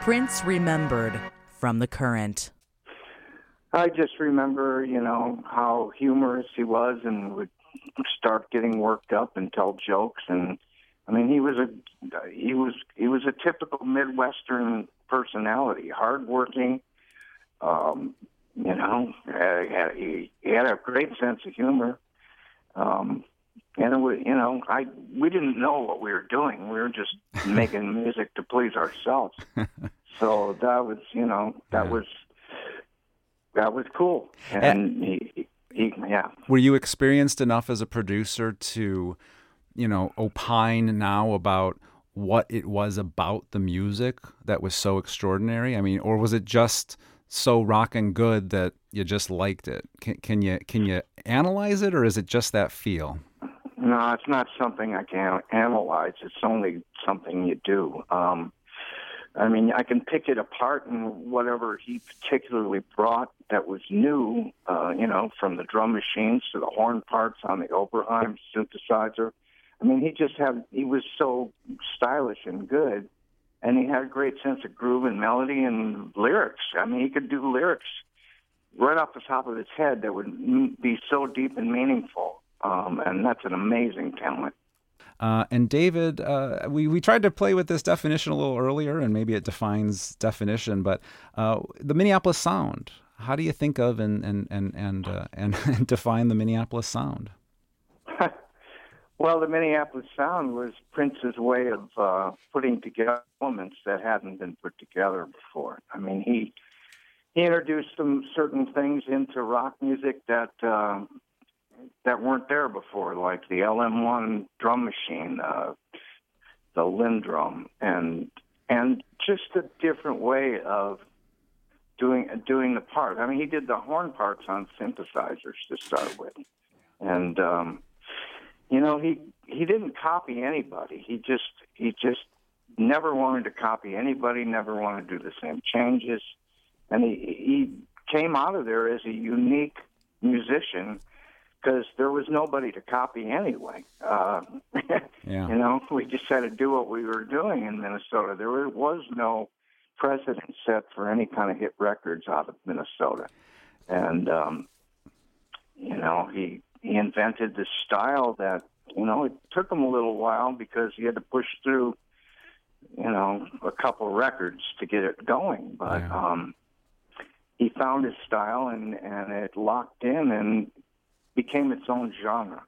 Prince remembered from the current. I just remember, you know, how humorous he was and would start getting worked up and tell jokes and I mean he was a he was he was a typical Midwestern personality, hardworking, um, you know, had, he, he had a great sense of humor. Um, and was, you know, I we didn't know what we were doing. We were just making music to please ourselves. so that was, you know, that yeah. was that was cool. And, and he, he, yeah. Were you experienced enough as a producer to, you know, opine now about what it was about the music that was so extraordinary? I mean, or was it just so rocking good that you just liked it? Can, can you can you analyze it, or is it just that feel? No, it's not something I can analyze. It's only something you do. Um, I mean, I can pick it apart and whatever he particularly brought that was new, uh, you know, from the drum machines to the horn parts on the Oberheim synthesizer. I mean, he just had, he was so stylish and good, and he had a great sense of groove and melody and lyrics. I mean, he could do lyrics right off the top of his head that would be so deep and meaningful. Um, and that's an amazing talent. Uh, and David, uh, we, we tried to play with this definition a little earlier, and maybe it defines definition, but uh, the Minneapolis sound. How do you think of and and and and, uh, and, and define the Minneapolis sound? well, the Minneapolis sound was Prince's way of uh, putting together elements that hadn't been put together before. I mean, he he introduced some certain things into rock music that uh, that weren't there before, like the LM1 drum machine, uh, the LinnDrum, and and just a different way of doing doing the part. I mean, he did the horn parts on synthesizers to start with, and um, you know he he didn't copy anybody. He just he just never wanted to copy anybody. Never wanted to do the same changes, and he he came out of there as a unique musician because there was nobody to copy anyway. Uh, yeah. You know, we just had to do what we were doing in Minnesota. There was no precedent set for any kind of hit records out of Minnesota, and um, you know, he he invented this style that you know it took him a little while because he had to push through you know a couple records to get it going, but. Yeah. um he found his style and and it locked in and became its own genre.